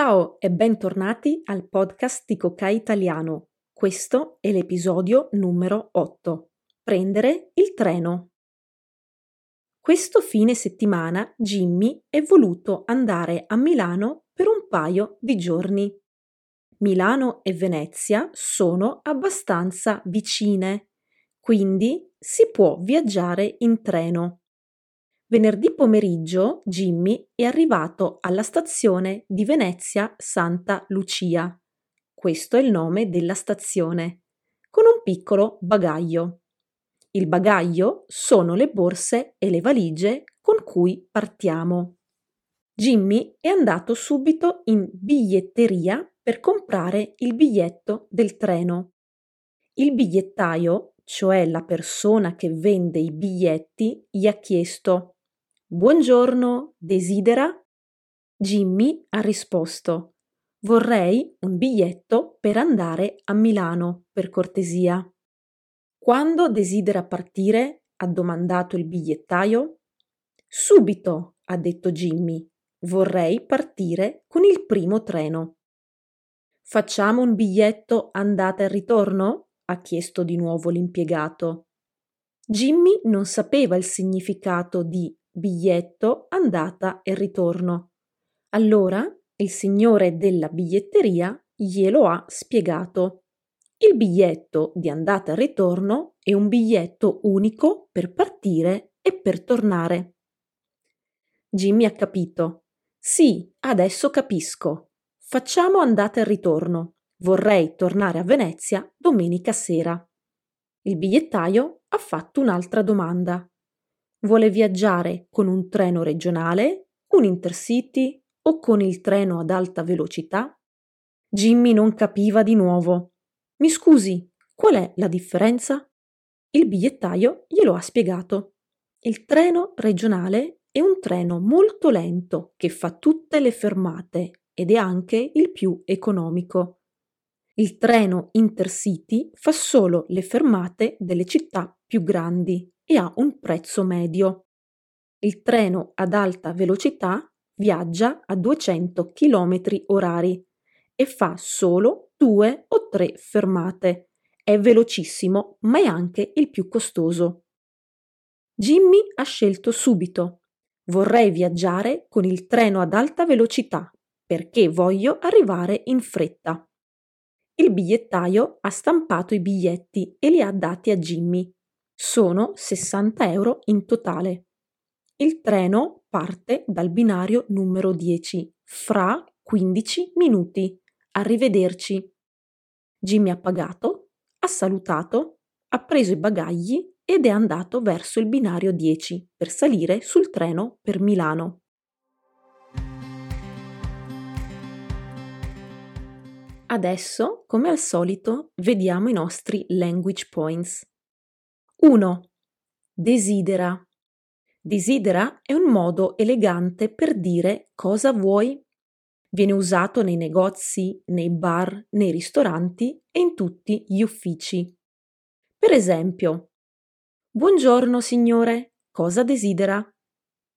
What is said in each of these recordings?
Ciao e bentornati al podcast di Cocai Italiano. Questo è l'episodio numero 8. Prendere il treno. Questo fine settimana Jimmy è voluto andare a Milano per un paio di giorni. Milano e Venezia sono abbastanza vicine, quindi si può viaggiare in treno. Venerdì pomeriggio Jimmy è arrivato alla stazione di Venezia Santa Lucia. Questo è il nome della stazione, con un piccolo bagaglio. Il bagaglio sono le borse e le valigie con cui partiamo. Jimmy è andato subito in biglietteria per comprare il biglietto del treno. Il bigliettaio, cioè la persona che vende i biglietti, gli ha chiesto Buongiorno, desidera? Jimmy ha risposto Vorrei un biglietto per andare a Milano, per cortesia. Quando desidera partire? ha domandato il bigliettaio. Subito, ha detto Jimmy. Vorrei partire con il primo treno. Facciamo un biglietto andata e ritorno? ha chiesto di nuovo l'impiegato. Jimmy non sapeva il significato di biglietto andata e ritorno. Allora il signore della biglietteria glielo ha spiegato. Il biglietto di andata e ritorno è un biglietto unico per partire e per tornare. Jimmy ha capito. Sì, adesso capisco. Facciamo andata e ritorno. Vorrei tornare a Venezia domenica sera. Il bigliettaio ha fatto un'altra domanda. Vuole viaggiare con un treno regionale, un intercity o con il treno ad alta velocità? Jimmy non capiva di nuovo. Mi scusi, qual è la differenza? Il bigliettaio glielo ha spiegato. Il treno regionale è un treno molto lento che fa tutte le fermate ed è anche il più economico. Il treno Intercity fa solo le fermate delle città più grandi e ha un prezzo medio. Il treno ad alta velocità viaggia a 200 km orari e fa solo due o tre fermate. È velocissimo, ma è anche il più costoso. Jimmy ha scelto subito. Vorrei viaggiare con il treno ad alta velocità perché voglio arrivare in fretta. Il bigliettaio ha stampato i biglietti e li ha dati a Jimmy. Sono 60 euro in totale. Il treno parte dal binario numero 10 fra 15 minuti. Arrivederci. Jimmy ha pagato, ha salutato, ha preso i bagagli ed è andato verso il binario 10 per salire sul treno per Milano. Adesso, come al solito, vediamo i nostri language points. 1. Desidera. Desidera è un modo elegante per dire cosa vuoi. Viene usato nei negozi, nei bar, nei ristoranti e in tutti gli uffici. Per esempio, Buongiorno signore, cosa desidera?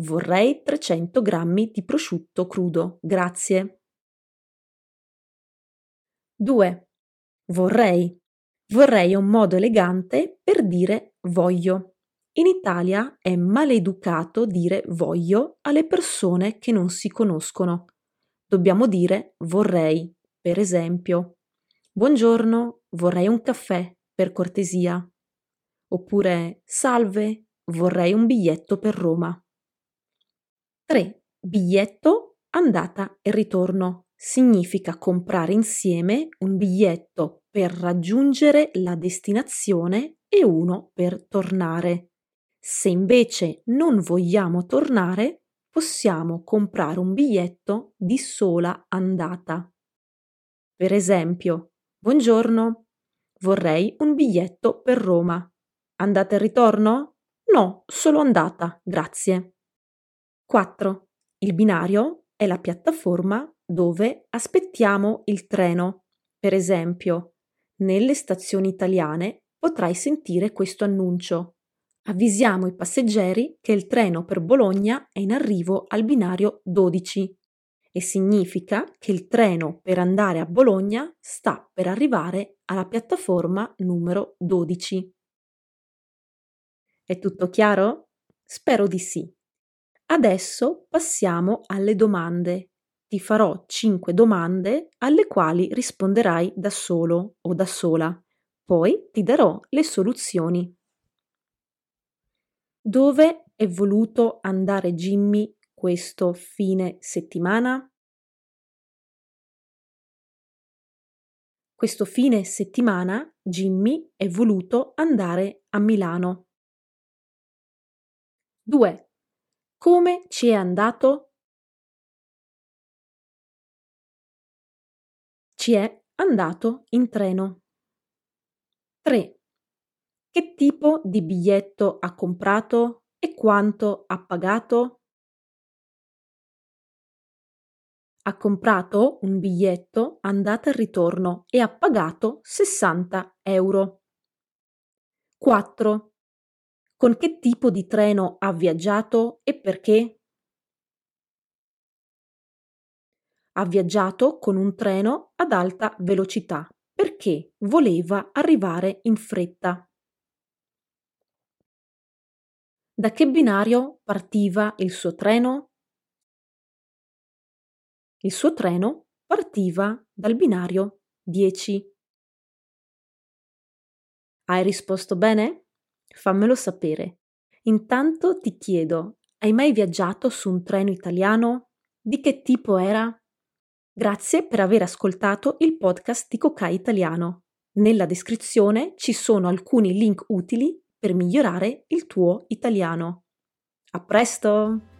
Vorrei 300 grammi di prosciutto crudo, grazie. 2. Vorrei. Vorrei un modo elegante per dire voglio. In Italia è maleducato dire voglio alle persone che non si conoscono. Dobbiamo dire vorrei, per esempio. Buongiorno, vorrei un caffè, per cortesia. Oppure salve, vorrei un biglietto per Roma. 3. Biglietto, andata e ritorno. Significa comprare insieme un biglietto per raggiungere la destinazione e uno per tornare. Se invece non vogliamo tornare, possiamo comprare un biglietto di sola andata. Per esempio, buongiorno, vorrei un biglietto per Roma. Andata e ritorno? No, solo andata, grazie. 4. Il binario è la piattaforma dove aspettiamo il treno. Per esempio, nelle stazioni italiane potrai sentire questo annuncio. Avvisiamo i passeggeri che il treno per Bologna è in arrivo al binario 12 e significa che il treno per andare a Bologna sta per arrivare alla piattaforma numero 12. È tutto chiaro? Spero di sì. Adesso passiamo alle domande. Ti farò 5 domande alle quali risponderai da solo o da sola. Poi ti darò le soluzioni. Dove è voluto andare Jimmy questo fine settimana? Questo fine settimana Jimmy è voluto andare a Milano. 2. Come ci è andato? Ci è andato in treno. 3. Che tipo di biglietto ha comprato e quanto ha pagato? Ha comprato un biglietto andata e ritorno e ha pagato 60 euro. 4. Con che tipo di treno ha viaggiato e perché? Ha viaggiato con un treno ad alta velocità perché voleva arrivare in fretta. Da che binario partiva il suo treno? Il suo treno partiva dal binario 10. Hai risposto bene? Fammelo sapere. Intanto ti chiedo, hai mai viaggiato su un treno italiano? Di che tipo era? Grazie per aver ascoltato il podcast di Cocai Italiano. Nella descrizione ci sono alcuni link utili per migliorare il tuo italiano. A presto!